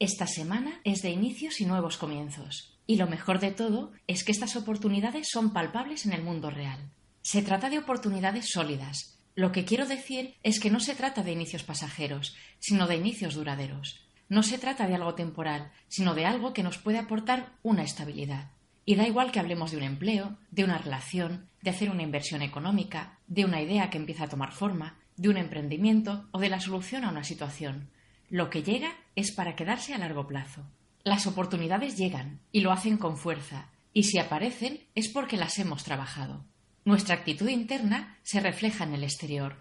Esta semana es de inicios y nuevos comienzos. Y lo mejor de todo es que estas oportunidades son palpables en el mundo real. Se trata de oportunidades sólidas. Lo que quiero decir es que no se trata de inicios pasajeros, sino de inicios duraderos. No se trata de algo temporal, sino de algo que nos puede aportar una estabilidad. Y da igual que hablemos de un empleo, de una relación, de hacer una inversión económica, de una idea que empieza a tomar forma, de un emprendimiento o de la solución a una situación. Lo que llega es para quedarse a largo plazo. Las oportunidades llegan y lo hacen con fuerza, y si aparecen es porque las hemos trabajado. Nuestra actitud interna se refleja en el exterior.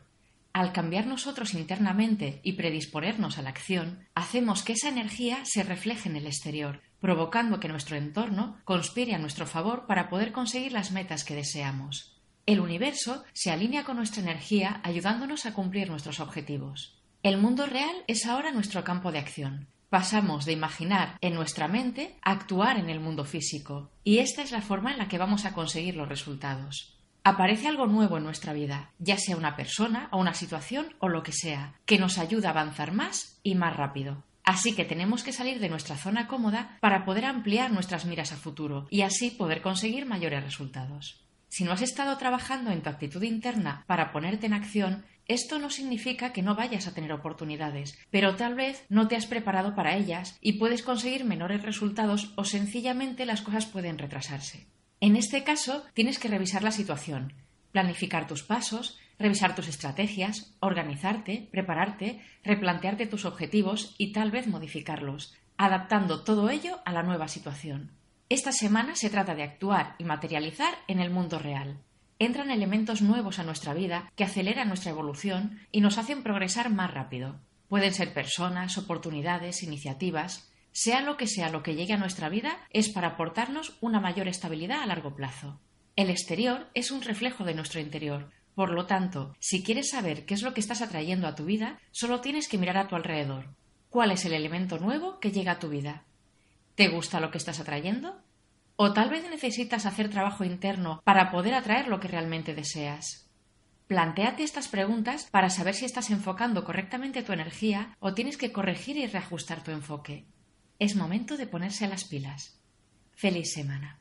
Al cambiar nosotros internamente y predisponernos a la acción, hacemos que esa energía se refleje en el exterior, provocando que nuestro entorno conspire a nuestro favor para poder conseguir las metas que deseamos. El universo se alinea con nuestra energía ayudándonos a cumplir nuestros objetivos. El mundo real es ahora nuestro campo de acción. Pasamos de imaginar en nuestra mente a actuar en el mundo físico, y esta es la forma en la que vamos a conseguir los resultados. Aparece algo nuevo en nuestra vida, ya sea una persona o una situación o lo que sea, que nos ayuda a avanzar más y más rápido. Así que tenemos que salir de nuestra zona cómoda para poder ampliar nuestras miras a futuro y así poder conseguir mayores resultados. Si no has estado trabajando en tu actitud interna para ponerte en acción, esto no significa que no vayas a tener oportunidades, pero tal vez no te has preparado para ellas y puedes conseguir menores resultados o sencillamente las cosas pueden retrasarse. En este caso, tienes que revisar la situación, planificar tus pasos, revisar tus estrategias, organizarte, prepararte, replantearte tus objetivos y tal vez modificarlos, adaptando todo ello a la nueva situación. Esta semana se trata de actuar y materializar en el mundo real. Entran elementos nuevos a nuestra vida que aceleran nuestra evolución y nos hacen progresar más rápido. Pueden ser personas, oportunidades, iniciativas. Sea lo que sea lo que llegue a nuestra vida, es para aportarnos una mayor estabilidad a largo plazo. El exterior es un reflejo de nuestro interior, por lo tanto, si quieres saber qué es lo que estás atrayendo a tu vida, solo tienes que mirar a tu alrededor. ¿Cuál es el elemento nuevo que llega a tu vida? ¿Te gusta lo que estás atrayendo? ¿O tal vez necesitas hacer trabajo interno para poder atraer lo que realmente deseas? Plantéate estas preguntas para saber si estás enfocando correctamente tu energía o tienes que corregir y reajustar tu enfoque. Es momento de ponerse a las pilas. Feliz semana.